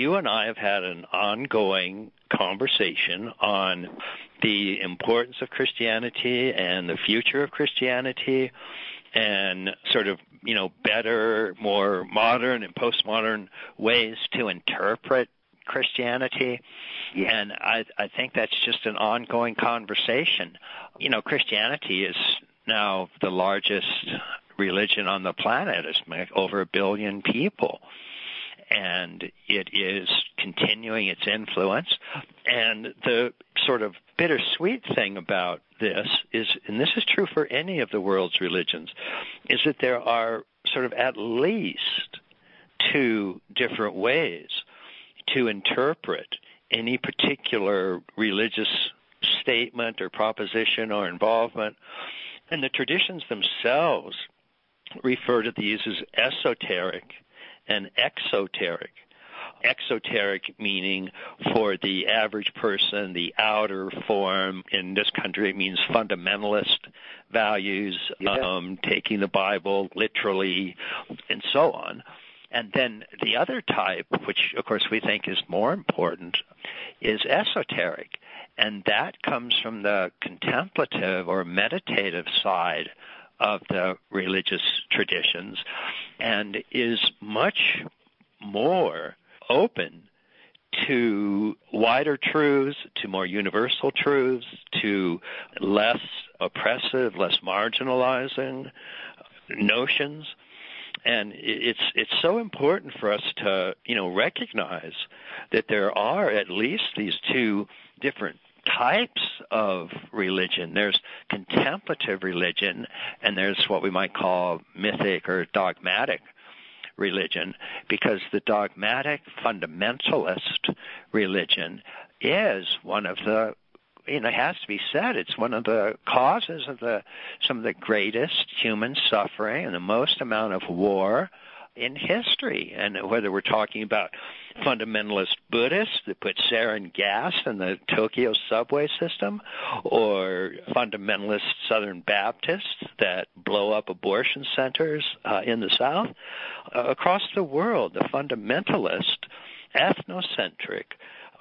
you and I have had an ongoing conversation on the importance of Christianity and the future of Christianity and sort of, you know, better, more modern and postmodern ways to interpret Christianity. Yeah. And I, I think that's just an ongoing conversation. You know, Christianity is now the largest religion on the planet. It's over a billion people. And it is continuing its influence. And the sort of bittersweet thing about this is, and this is true for any of the world's religions, is that there are sort of at least two different ways to interpret any particular religious statement or proposition or involvement. And the traditions themselves refer to these as esoteric and exoteric. Exoteric meaning for the average person, the outer form. In this country, it means fundamentalist values, yeah. um, taking the Bible literally, and so on. And then the other type, which of course we think is more important, is esoteric. And that comes from the contemplative or meditative side of the religious traditions and is much more open to wider truths, to more universal truths, to less oppressive, less marginalizing notions. And it's it's so important for us to you know recognize that there are at least these two different types of religion. There's contemplative religion, and there's what we might call mythic or dogmatic religion, because the dogmatic fundamentalist religion is one of the you know, it has to be said, it's one of the causes of the some of the greatest human suffering and the most amount of war in history. And whether we're talking about fundamentalist Buddhists that put sarin gas in the Tokyo subway system, or fundamentalist Southern Baptists that blow up abortion centers uh, in the South, uh, across the world, the fundamentalist, ethnocentric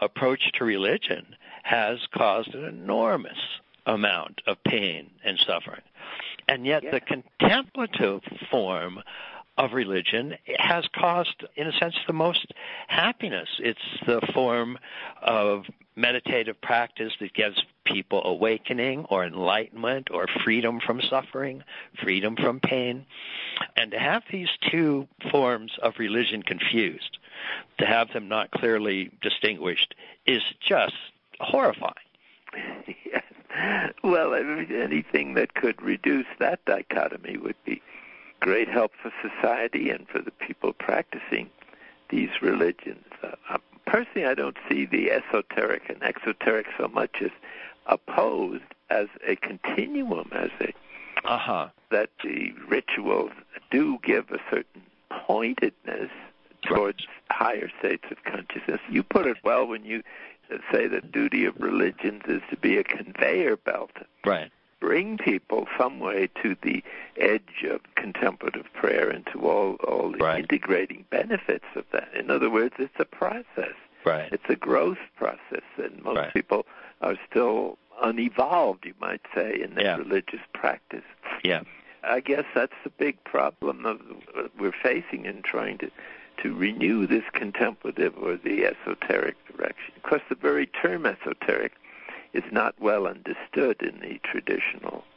approach to religion has caused an enormous amount of pain and suffering. And yet yeah. the contemplative form of religion has caused, in a sense, the most happiness. It's the form of meditative practice that gives people awakening or enlightenment or freedom from suffering, freedom from pain. And to have these two forms of religion confused, to have them not clearly distinguished, is just horrifying. yes. Well, anything that could reduce that dichotomy would be great help for society and for the people practicing these religions. Uh, personally, I don't see the esoteric and exoteric so much as opposed as a continuum, as a uh-huh. that the rituals do give a certain pointedness towards higher states of consciousness. You put it well when you say the duty of religions is to be a conveyor belt. Right. Bring people some way to the edge of contemplative prayer and to all, all the right. integrating benefits of that. In other words, it's a process. Right. It's a growth process, and most right. people are still unevolved, you might say, in their yeah. religious practice. Yeah. I guess that's the big problem of we're facing in trying to to renew this contemplative or the esoteric direction. Of course, the very term esoteric is not well understood in the traditional